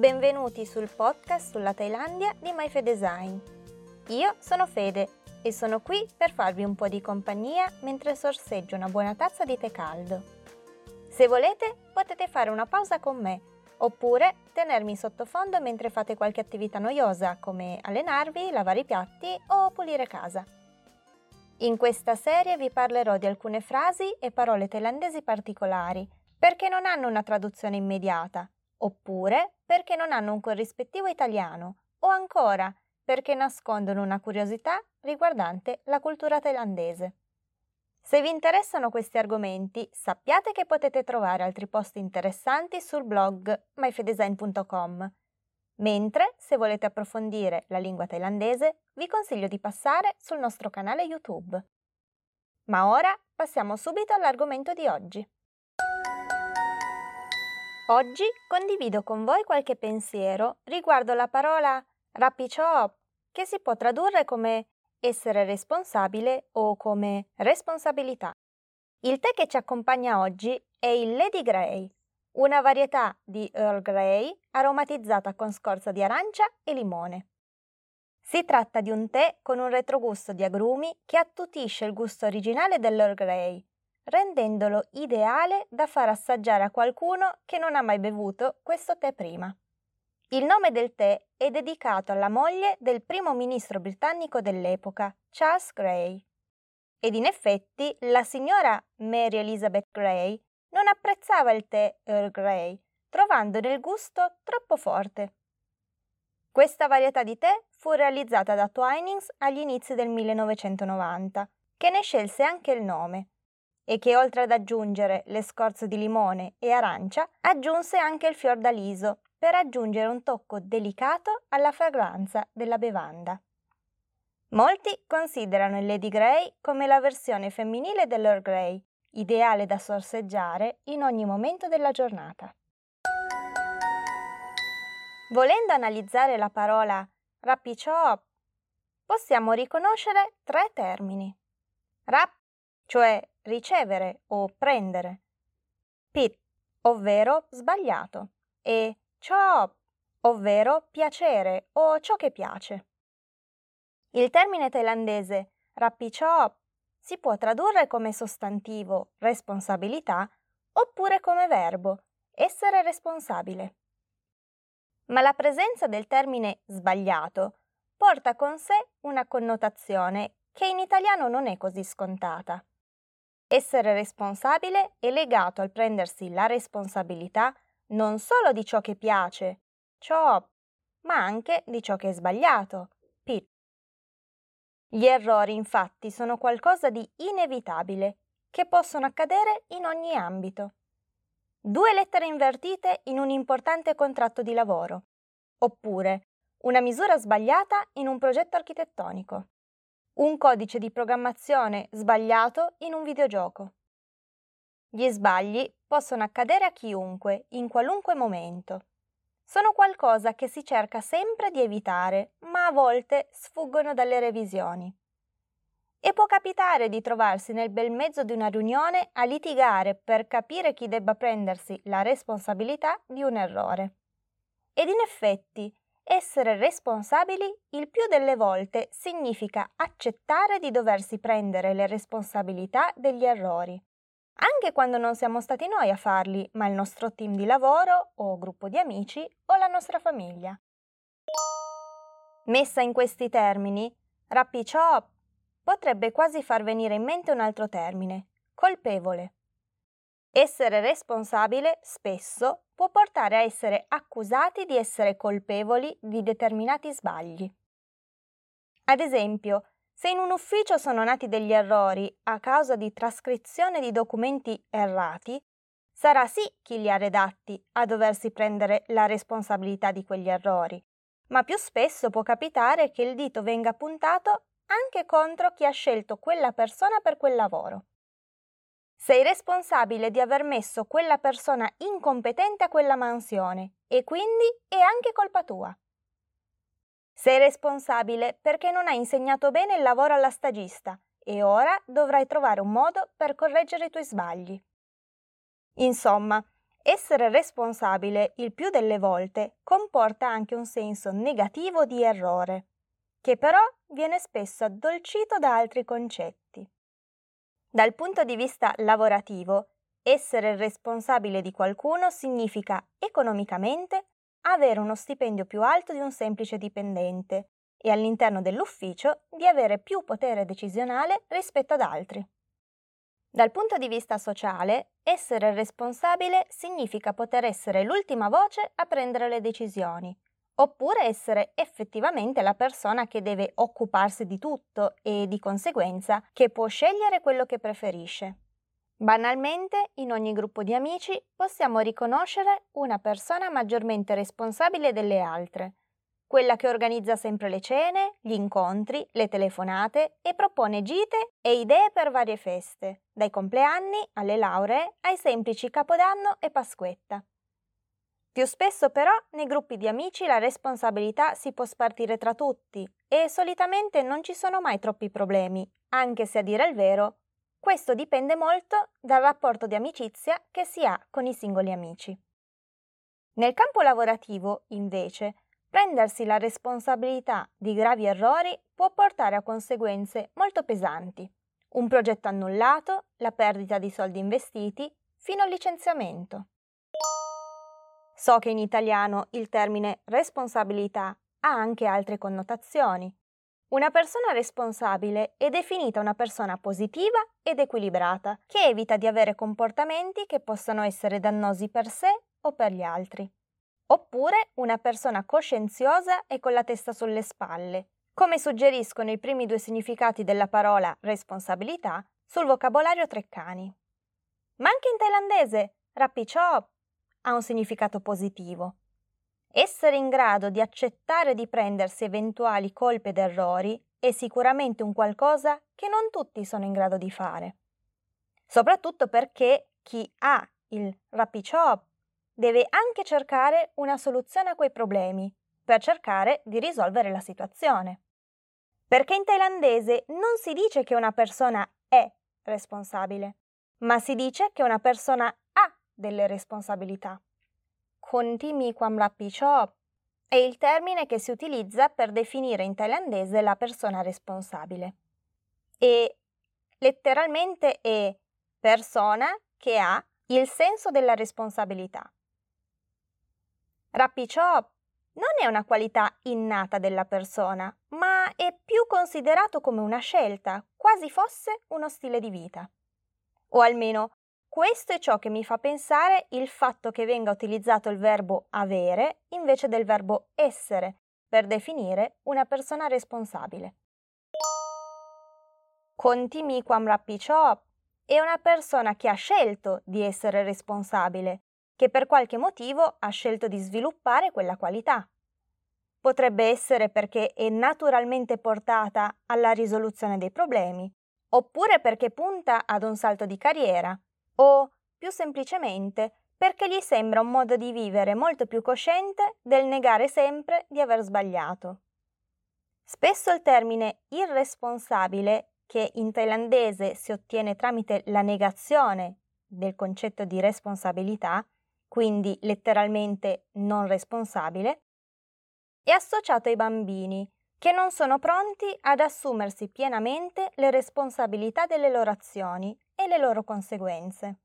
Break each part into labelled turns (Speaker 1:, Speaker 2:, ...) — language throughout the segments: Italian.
Speaker 1: Benvenuti sul podcast sulla Thailandia di MyFe Design. Io sono Fede e sono qui per farvi un po' di compagnia mentre sorseggio una buona tazza di tè caldo. Se volete potete fare una pausa con me oppure tenermi sottofondo mentre fate qualche attività noiosa come allenarvi, lavare i piatti o pulire casa. In questa serie vi parlerò di alcune frasi e parole thailandesi particolari perché non hanno una traduzione immediata oppure perché non hanno un corrispettivo italiano o ancora perché nascondono una curiosità riguardante la cultura thailandese. Se vi interessano questi argomenti, sappiate che potete trovare altri post interessanti sul blog myfedesign.com. Mentre, se volete approfondire la lingua thailandese, vi consiglio di passare sul nostro canale YouTube. Ma ora passiamo subito all'argomento di oggi. Oggi condivido con voi qualche pensiero riguardo la parola rapichop, che si può tradurre come essere responsabile o come responsabilità. Il tè che ci accompagna oggi è il Lady Grey, una varietà di Earl Grey aromatizzata con scorza di arancia e limone. Si tratta di un tè con un retrogusto di agrumi che attutisce il gusto originale dell'Earl Grey, rendendolo ideale da far assaggiare a qualcuno che non ha mai bevuto questo tè prima. Il nome del tè è dedicato alla moglie del primo ministro britannico dell'epoca, Charles Grey. Ed in effetti la signora Mary Elizabeth Grey non apprezzava il tè Earl Grey, trovandone il gusto troppo forte. Questa varietà di tè fu realizzata da Twinings agli inizi del 1990, che ne scelse anche il nome, e che oltre ad aggiungere le scorze di limone e arancia, aggiunse anche il fior d'aliso per aggiungere un tocco delicato alla fragranza della bevanda. Molti considerano il Lady Grey come la versione femminile dell'Earl Grey, ideale da sorseggiare in ogni momento della giornata. Volendo analizzare la parola rappichop, possiamo riconoscere tre termini. Rap, cioè ricevere o prendere. Pit, ovvero sbagliato, e chop, ovvero piacere o ciò che piace. Il termine thailandese rappi chop si può tradurre come sostantivo responsabilità oppure come verbo essere responsabile. Ma la presenza del termine sbagliato porta con sé una connotazione che in italiano non è così scontata. Essere responsabile è legato al prendersi la responsabilità non solo di ciò che piace, ciò, ma anche di ciò che è sbagliato, pit. Gli errori infatti sono qualcosa di inevitabile, che possono accadere in ogni ambito. Due lettere invertite in un importante contratto di lavoro, oppure una misura sbagliata in un progetto architettonico un codice di programmazione sbagliato in un videogioco. Gli sbagli possono accadere a chiunque, in qualunque momento. Sono qualcosa che si cerca sempre di evitare, ma a volte sfuggono dalle revisioni. E può capitare di trovarsi nel bel mezzo di una riunione a litigare per capire chi debba prendersi la responsabilità di un errore. Ed in effetti essere responsabili il più delle volte significa accettare di doversi prendere le responsabilità degli errori, anche quando non siamo stati noi a farli, ma il nostro team di lavoro o gruppo di amici o la nostra famiglia. Messa in questi termini, Chop potrebbe quasi far venire in mente un altro termine, colpevole. Essere responsabile spesso può portare a essere accusati di essere colpevoli di determinati sbagli. Ad esempio, se in un ufficio sono nati degli errori a causa di trascrizione di documenti errati, sarà sì chi li ha redatti a doversi prendere la responsabilità di quegli errori, ma più spesso può capitare che il dito venga puntato anche contro chi ha scelto quella persona per quel lavoro. Sei responsabile di aver messo quella persona incompetente a quella mansione e quindi è anche colpa tua. Sei responsabile perché non hai insegnato bene il lavoro alla stagista e ora dovrai trovare un modo per correggere i tuoi sbagli. Insomma, Essere responsabile il più delle volte comporta anche un senso negativo di errore, che però viene spesso addolcito da altri concetti. Dal punto di vista lavorativo, essere responsabile di qualcuno significa economicamente avere uno stipendio più alto di un semplice dipendente e all'interno dell'ufficio di avere più potere decisionale rispetto ad altri. Dal punto di vista sociale, essere responsabile significa poter essere l'ultima voce a prendere le decisioni, oppure essere effettivamente la persona che deve occuparsi di tutto e di conseguenza che può scegliere quello che preferisce. Banalmente, in ogni gruppo di amici possiamo riconoscere una persona maggiormente responsabile delle altre, quella che organizza sempre le cene, gli incontri, le telefonate e propone gite e idee per varie feste, dai compleanni alle lauree ai semplici Capodanno e Pasquetta. Più spesso però nei gruppi di amici la responsabilità si può spartire tra tutti e solitamente non ci sono mai troppi problemi, anche se a dire il vero questo dipende molto dal rapporto di amicizia che si ha con i singoli amici. Nel campo lavorativo, invece, Prendersi la responsabilità di gravi errori può portare a conseguenze molto pesanti. Un progetto annullato, la perdita di soldi investiti, fino al licenziamento. So che in italiano il termine responsabilità ha anche altre connotazioni. Una persona responsabile è definita una persona positiva ed equilibrata, che evita di avere comportamenti che possano essere dannosi per sé o per gli altri oppure una persona coscienziosa e con la testa sulle spalle, come suggeriscono i primi due significati della parola responsabilità sul vocabolario Treccani. Ma anche in thailandese Rapichop ha un significato positivo. Essere in grado di accettare di prendersi eventuali colpe ed errori è sicuramente un qualcosa che non tutti sono in grado di fare. Soprattutto perché chi ha il Rapichop deve anche cercare una soluzione a quei problemi per cercare di risolvere la situazione. Perché in thailandese non si dice che una persona è responsabile, ma si dice che una persona delle responsabilità. Konti mi kwam rappichop è il termine che si utilizza per definire in thailandese la persona responsabile. E letteralmente è persona che ha il senso della responsabilità. Rappichò non è una qualità innata della persona, ma è più considerato come una scelta, quasi fosse uno stile di vita. O almeno questo è ciò che mi fa pensare il fatto che venga utilizzato il verbo avere invece del verbo essere per definire una persona responsabile. Conti mi quam rappichò è una persona che ha scelto di essere responsabile che per qualche motivo ha scelto di sviluppare quella qualità. Potrebbe essere perché è naturalmente portata alla risoluzione dei problemi, oppure perché punta ad un salto di carriera, o più semplicemente perché gli sembra un modo di vivere molto più cosciente del negare sempre di aver sbagliato. Spesso il termine irresponsabile, che in thailandese si ottiene tramite la negazione del concetto di responsabilità, quindi letteralmente non responsabile, è associato ai bambini che non sono pronti ad assumersi pienamente le responsabilità delle loro azioni e le loro conseguenze.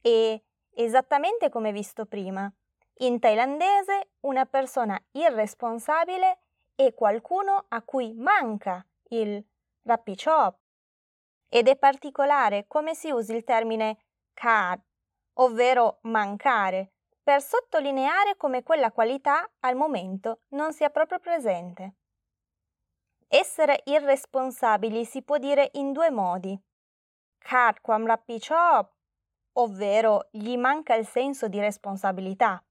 Speaker 1: E, esattamente come visto prima, in thailandese una persona irresponsabile è qualcuno a cui manca il rappichop ed è particolare come si usi il termine kad ovvero mancare, per sottolineare come quella qualità al momento non sia proprio presente. Essere irresponsabili si può dire in due modi. Kat quam rappichop, ovvero gli manca il senso di responsabilità,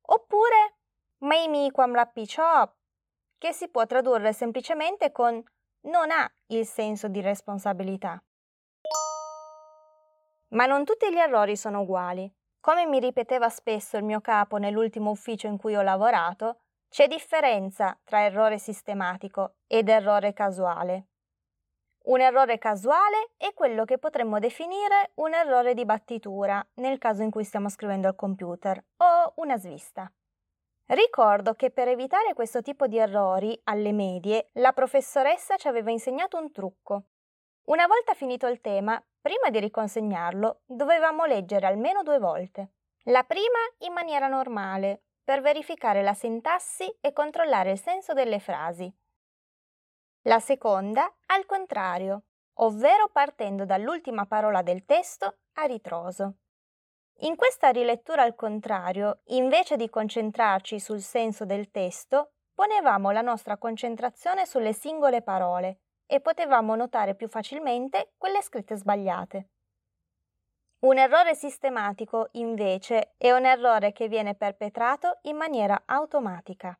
Speaker 1: oppure mei mi quam rappichop, che si può tradurre semplicemente con non ha il senso di responsabilità. Ma non tutti gli errori sono uguali. Come mi ripeteva spesso il mio capo nell'ultimo ufficio in cui ho lavorato, c'è differenza tra errore sistematico ed errore casuale. Un errore casuale è quello che potremmo definire un errore di battitura nel caso in cui stiamo scrivendo al computer o una svista. Ricordo che per evitare questo tipo di errori alle medie la professoressa ci aveva insegnato un trucco. Una volta finito il tema, prima di riconsegnarlo, dovevamo leggere almeno due volte. La prima in maniera normale, per verificare la sintassi e controllare il senso delle frasi. La seconda al contrario, ovvero partendo dall'ultima parola del testo a ritroso. In questa rilettura al contrario, invece di concentrarci sul senso del testo, ponevamo la nostra concentrazione sulle singole parole e potevamo notare più facilmente quelle scritte sbagliate. Un errore sistematico, invece, è un errore che viene perpetrato in maniera automatica.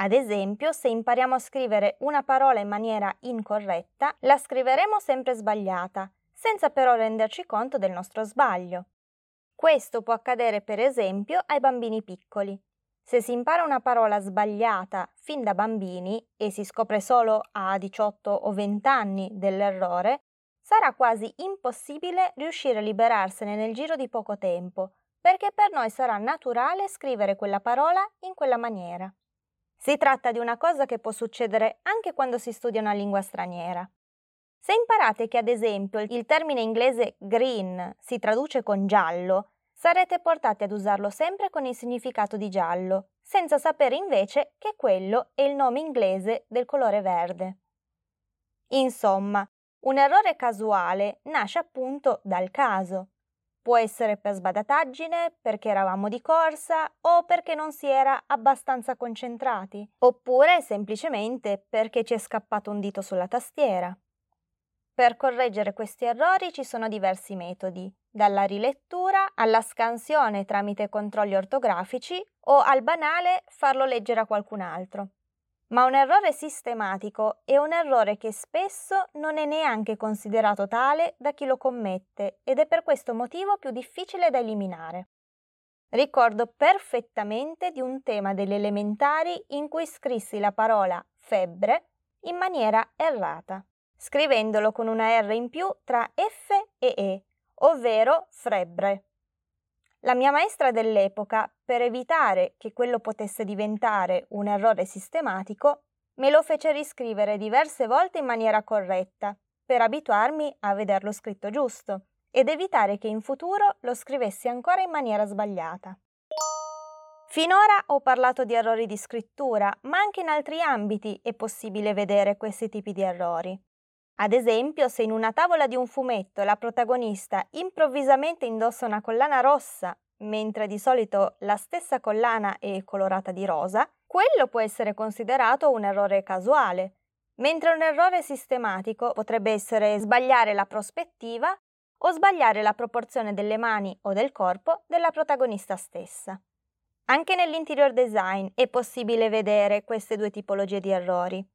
Speaker 1: Ad esempio, se impariamo a scrivere una parola in maniera incorretta, la scriveremo sempre sbagliata, senza però renderci conto del nostro sbaglio. Questo può accadere per esempio ai bambini piccoli. Se si impara una parola sbagliata fin da bambini e si scopre solo a 18 o 20 anni dell'errore, sarà quasi impossibile riuscire a liberarsene nel giro di poco tempo, perché per noi sarà naturale scrivere quella parola in quella maniera. Si tratta di una cosa che può succedere anche quando si studia una lingua straniera. Se imparate che ad esempio il termine inglese green si traduce con giallo, sarete portati ad usarlo sempre con il significato di giallo, senza sapere invece che quello è il nome inglese del colore verde. Insomma, un errore casuale nasce appunto dal caso. Può essere per sbadataggine, perché eravamo di corsa o perché non si era abbastanza concentrati, oppure semplicemente perché ci è scappato un dito sulla tastiera. Per correggere questi errori ci sono diversi metodi, dalla rilettura alla scansione tramite controlli ortografici o al banale farlo leggere a qualcun altro. Ma un errore sistematico è un errore che spesso non è neanche considerato tale da chi lo commette ed è per questo motivo più difficile da eliminare. Ricordo perfettamente di un tema delle elementari in cui scrissi la parola febbre in maniera errata, scrivendolo con una R in più tra F e E, ovvero frebbre. La mia maestra dell'epoca, per evitare che quello potesse diventare un errore sistematico, me lo fece riscrivere diverse volte in maniera corretta, per abituarmi a vederlo scritto giusto ed evitare che in futuro lo scrivessi ancora in maniera sbagliata. Finora ho parlato di errori di scrittura, ma anche in altri ambiti è possibile vedere questi tipi di errori. Ad esempio, se in una tavola di un fumetto la protagonista improvvisamente indossa una collana rossa, mentre di solito la stessa collana è colorata di rosa, quello può essere considerato un errore casuale, mentre un errore sistematico potrebbe essere sbagliare la prospettiva o sbagliare la proporzione delle mani o del corpo della protagonista stessa. Anche nell'interior design è possibile vedere queste due tipologie di errori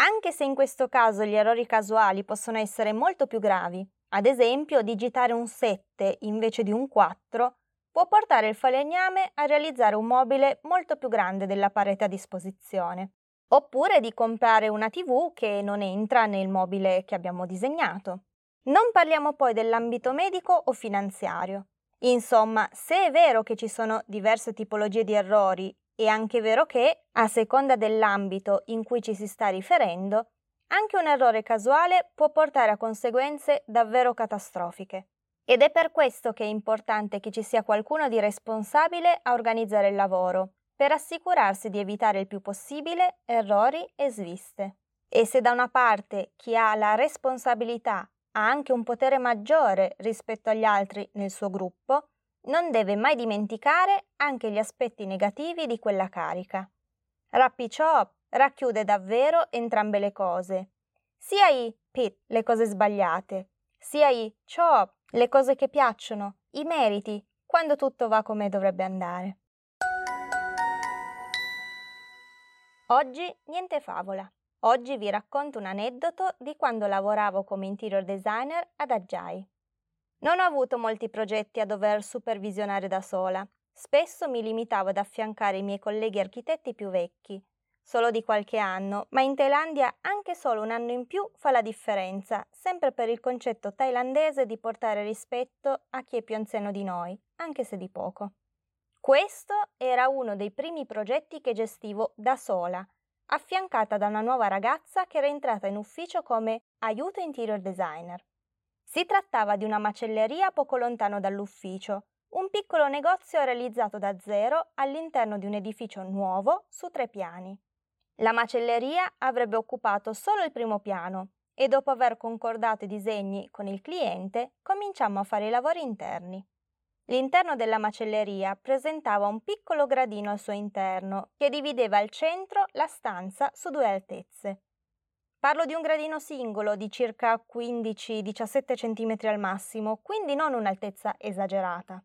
Speaker 1: anche se in questo caso gli errori casuali possono essere molto più gravi. Ad esempio, digitare un 7 invece di un 4 può portare il falegname a realizzare un mobile molto più grande della parete a disposizione, oppure di comprare una TV che non entra nel mobile che abbiamo disegnato. Non parliamo poi dell'ambito medico o finanziario. Insomma, se è vero che ci sono diverse tipologie di errori è anche vero che, a seconda dell'ambito in cui ci si sta riferendo, anche un errore casuale può portare a conseguenze davvero catastrofiche. Ed è per questo che è importante che ci sia qualcuno di responsabile a organizzare il lavoro, per assicurarsi di evitare il più possibile errori e sviste. E se da una parte chi ha la responsabilità ha anche un potere maggiore rispetto agli altri nel suo gruppo, non deve mai dimenticare anche gli aspetti negativi di quella carica. Rappi-Chop racchiude davvero entrambe le cose, sia i pit, le cose sbagliate, sia i chop, le cose che piacciono, i meriti, quando tutto va come dovrebbe andare. Oggi niente favola. Oggi vi racconto un aneddoto di quando lavoravo come interior designer ad Aggiai. Non ho avuto molti progetti a dover supervisionare da sola. Spesso mi limitavo ad affiancare i miei colleghi architetti più vecchi, solo di qualche anno, ma in Thailandia anche solo un anno in più fa la differenza, sempre per il concetto thailandese di portare rispetto a chi è più anziano di noi, anche se di poco. Questo era uno dei primi progetti che gestivo da sola, affiancata da una nuova ragazza che era entrata in ufficio come aiuto interior designer. Si trattava di una macelleria poco lontano dall'ufficio, un piccolo negozio realizzato da zero all'interno di un edificio nuovo su tre piani. La macelleria avrebbe occupato solo il primo piano e dopo aver concordato i disegni con il cliente cominciamo a fare i lavori interni. L'interno della macelleria presentava un piccolo gradino al suo interno che divideva al centro la stanza su due altezze. Parlo di un gradino singolo di circa 15-17 cm al massimo, quindi non un'altezza esagerata.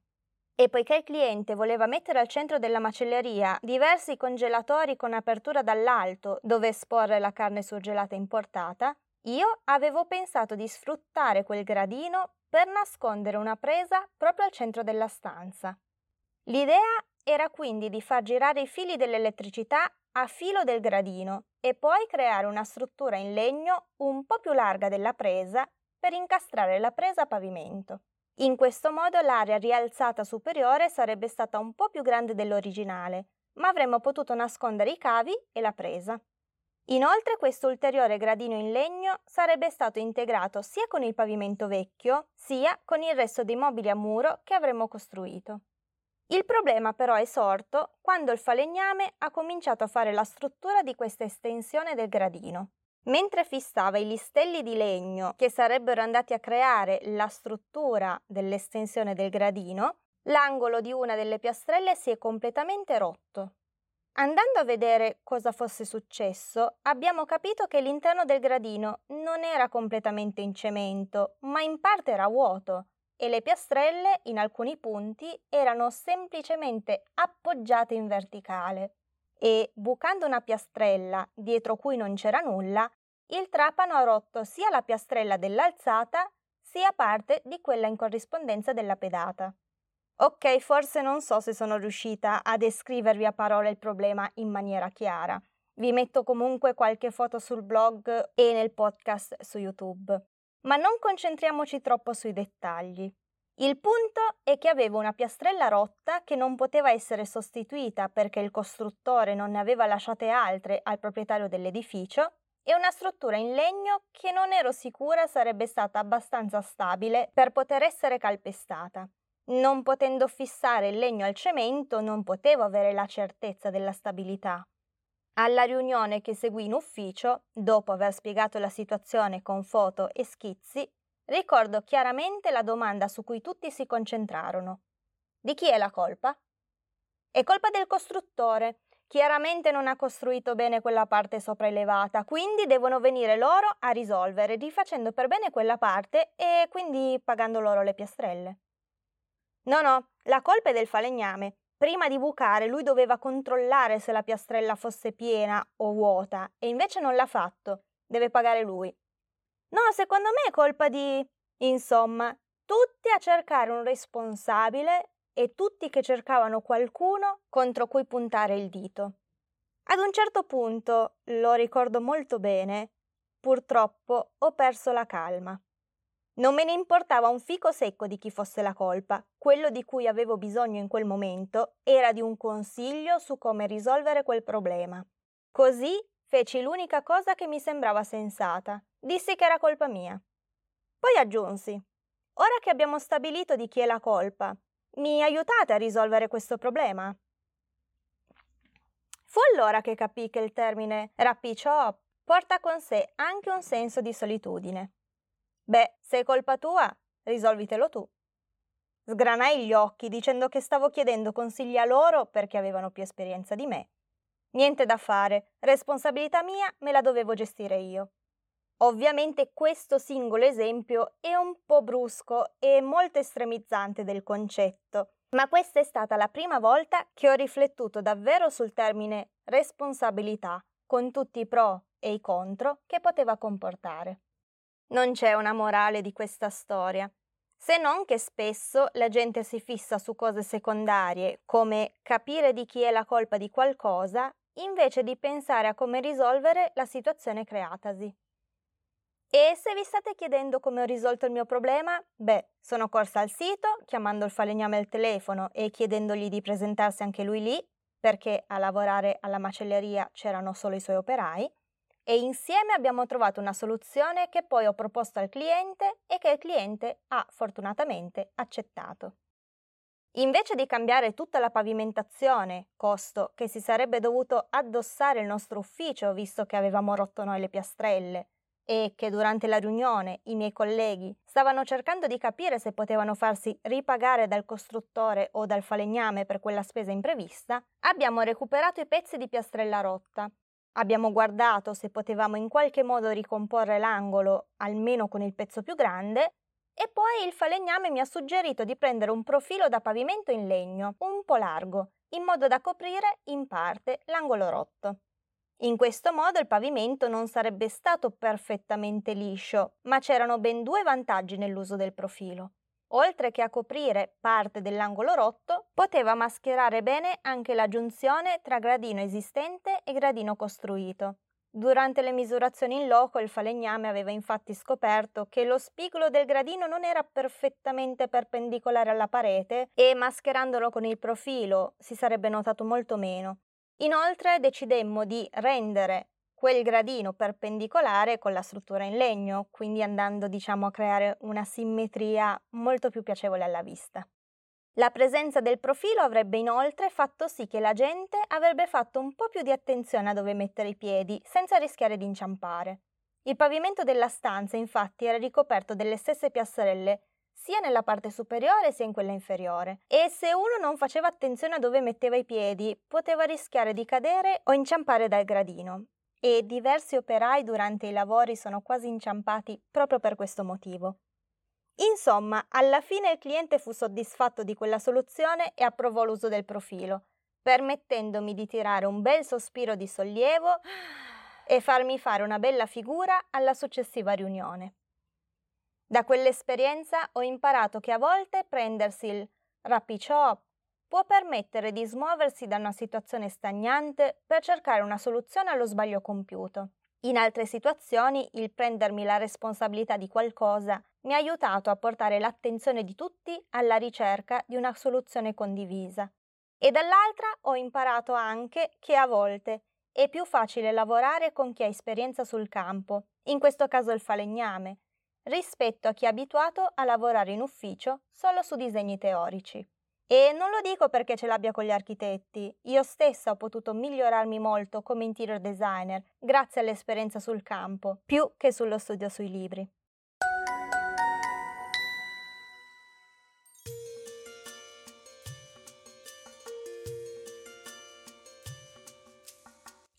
Speaker 1: E poiché il cliente voleva mettere al centro della macelleria diversi congelatori con apertura dall'alto dove esporre la carne surgelata importata, io avevo pensato di sfruttare quel gradino per nascondere una presa proprio al centro della stanza. L'idea era quindi di far girare i fili dell'elettricità a filo del gradino e poi creare una struttura in legno un po' più larga della presa per incastrare la presa a pavimento. In questo modo l'area rialzata superiore sarebbe stata un po' più grande dell'originale, ma avremmo potuto nascondere i cavi e la presa. Inoltre questo ulteriore gradino in legno sarebbe stato integrato sia con il pavimento vecchio, sia con il resto dei mobili a muro che avremmo costruito. Il problema però è sorto quando il falegname ha cominciato a fare la struttura di questa estensione del gradino. Mentre fissava i listelli di legno che sarebbero andati a creare la struttura dell'estensione del gradino, l'angolo di una delle piastrelle si è completamente rotto. Andando a vedere cosa fosse successo, abbiamo capito che l'interno del gradino non era completamente in cemento, ma in parte era vuoto e le piastrelle in alcuni punti erano semplicemente appoggiate in verticale e, bucando una piastrella dietro cui non c'era nulla, il trapano ha rotto sia la piastrella dell'alzata sia parte di quella in corrispondenza della pedata. Ok, forse non so se sono riuscita a descrivervi a parole il problema in maniera chiara. Vi metto comunque qualche foto sul blog e nel podcast su YouTube. Ma non concentriamoci troppo sui dettagli. Il punto è che avevo una piastrella rotta che non poteva essere sostituita perché il costruttore non ne aveva lasciate altre al proprietario dell'edificio e una struttura in legno che non ero sicura sarebbe stata abbastanza stabile per poter essere calpestata. Non potendo fissare il legno al cemento non potevo avere la certezza della stabilità. Alla riunione che seguì in ufficio, dopo aver spiegato la situazione con foto e schizzi, Ricordo chiaramente la domanda su cui tutti si concentrarono. Di chi è la colpa? È colpa del costruttore. Chiaramente non ha costruito bene quella parte sopraelevata, quindi devono venire loro a risolvere, rifacendo per bene quella parte e quindi pagando loro le piastrelle. No, no, la colpa è del falegname. Prima di bucare lui doveva controllare se la piastrella fosse piena o vuota e invece non l'ha fatto. Deve pagare lui. No, secondo me è colpa di... Insomma, tutti a cercare un responsabile e tutti che cercavano qualcuno contro cui puntare il dito. Ad un certo punto, lo ricordo molto bene, purtroppo ho perso la calma. Non me ne importava un fico secco di chi fosse la colpa, quello di cui avevo bisogno in quel momento era di un consiglio su come risolvere quel problema. Così Feci l'unica cosa che mi sembrava sensata. Dissi che era colpa mia. Poi aggiunsi: Ora che abbiamo stabilito di chi è la colpa, mi aiutate a risolvere questo problema? Fu allora che capii che il termine rapicciò porta con sé anche un senso di solitudine. Beh, se è colpa tua, risolvitelo tu. Sgranai gli occhi dicendo che stavo chiedendo consigli a loro perché avevano più esperienza di me Niente da fare, responsabilità mia, me la dovevo gestire io. Ovviamente questo singolo esempio è un po' brusco e molto estremizzante del concetto, ma questa è stata la prima volta che ho riflettuto davvero sul termine responsabilità, con tutti i pro e i contro che poteva comportare. Non c'è una morale di questa storia, se non che spesso la gente si fissa su cose secondarie, come capire di chi è la colpa di qualcosa invece di pensare a come risolvere la situazione creatasi. E se vi state chiedendo come ho risolto il mio problema, beh, sono corsa al sito, chiamando il falegname al telefono e chiedendogli di presentarsi anche lui lì, perché a lavorare alla macelleria c'erano solo i suoi operai, e insieme abbiamo trovato una soluzione che poi ho proposto al cliente e che il cliente ha fortunatamente accettato. Invece di cambiare tutta la pavimentazione, costo che si sarebbe dovuto addossare il nostro ufficio visto che avevamo rotto noi le piastrelle, e che durante la riunione i miei colleghi stavano cercando di capire se potevano farsi ripagare dal costruttore o dal falegname per quella spesa imprevista, abbiamo recuperato i pezzi di piastrella rotta. Abbiamo guardato se potevamo in qualche modo ricomporre l'angolo, almeno con il pezzo più grande, e poi il falegname mi ha suggerito di prendere un profilo da pavimento in legno, un po' largo, in modo da coprire in parte l'angolo rotto. In questo modo il pavimento non sarebbe stato perfettamente liscio, ma c'erano ben due vantaggi nell'uso del profilo. Oltre che a coprire parte dell'angolo rotto, poteva mascherare bene anche la giunzione tra gradino esistente e gradino costruito. Durante le misurazioni in loco il falegname aveva infatti scoperto che lo spigolo del gradino non era perfettamente perpendicolare alla parete e mascherandolo con il profilo si sarebbe notato molto meno. Inoltre decidemmo di rendere quel gradino perpendicolare con la struttura in legno, quindi andando diciamo a creare una simmetria molto più piacevole alla vista. La presenza del profilo avrebbe inoltre fatto sì che la gente avrebbe fatto un po' più di attenzione a dove mettere i piedi senza rischiare di inciampare. Il pavimento della stanza infatti era ricoperto delle stesse piastrelle sia nella parte superiore sia in quella inferiore. E se uno non faceva attenzione a dove metteva i piedi, poteva rischiare di cadere o inciampare dal gradino. E diversi operai durante i lavori sono quasi inciampati proprio per questo motivo. Insomma, alla fine il cliente fu soddisfatto di quella soluzione e approvò l'uso del profilo, permettendomi di tirare un bel sospiro di sollievo e farmi fare una bella figura alla successiva riunione. Da quell'esperienza ho imparato che a volte prendersi il rapiciò può permettere di smuoversi da una situazione stagnante per cercare una soluzione allo sbaglio compiuto. In altre situazioni il prendermi la responsabilità di qualcosa mi ha aiutato a portare l'attenzione di tutti alla ricerca di una soluzione condivisa. E dall'altra ho imparato anche che a volte è più facile lavorare con chi ha esperienza sul campo, in questo caso il falegname, rispetto a chi è abituato a lavorare in ufficio solo su disegni teorici. E non lo dico perché ce l'abbia con gli architetti, io stessa ho potuto migliorarmi molto come interior designer grazie all'esperienza sul campo, più che sullo studio sui libri.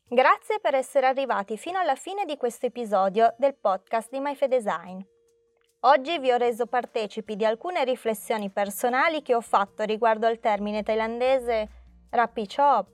Speaker 1: Grazie per essere arrivati fino alla fine di questo episodio del podcast di MyFedesign. Oggi vi ho reso partecipi di alcune riflessioni personali che ho fatto riguardo al termine thailandese Rapichop,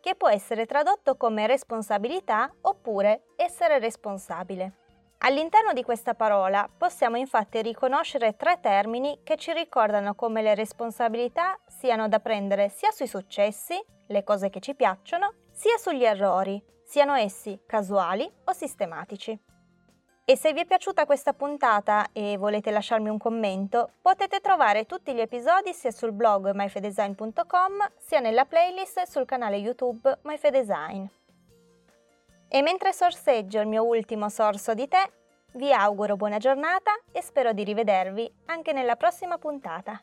Speaker 1: che può essere tradotto come responsabilità oppure essere responsabile. All'interno di questa parola possiamo infatti riconoscere tre termini che ci ricordano come le responsabilità siano da prendere sia sui successi, le cose che ci piacciono, sia sugli errori, siano essi casuali o sistematici. E se vi è piaciuta questa puntata e volete lasciarmi un commento, potete trovare tutti gli episodi sia sul blog myfedesign.com sia nella playlist sul canale YouTube MyFedesign. E mentre sorseggio il mio ultimo sorso di tè, vi auguro buona giornata e spero di rivedervi anche nella prossima puntata.